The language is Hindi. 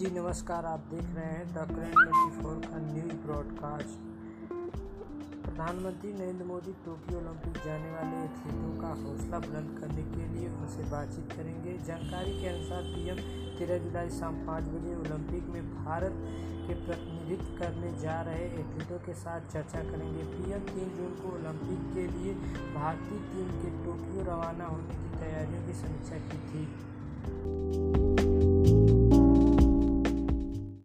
जी नमस्कार, आप देख रहे हैं द करेंट ट्वेंटी फोर का न्यूज़ ब्रॉडकास्ट। प्रधानमंत्री नरेंद्र मोदी टोक्यो ओलंपिक जाने वाले एथलीटों का हौसला बुलंद करने के लिए उनसे बातचीत करेंगे। जानकारी के अनुसार पीएम तेरह जुलाई शाम पाँच बजे ओलंपिक में भारत के प्रतिनिधित्व करने जा रहे एथलीटों के साथ चर्चा करेंगे। पीएम तीन जून को ओलंपिक के लिए भारतीय टीम के टोक्यो रवाना होने की तैयारियों की समीक्षा की थी।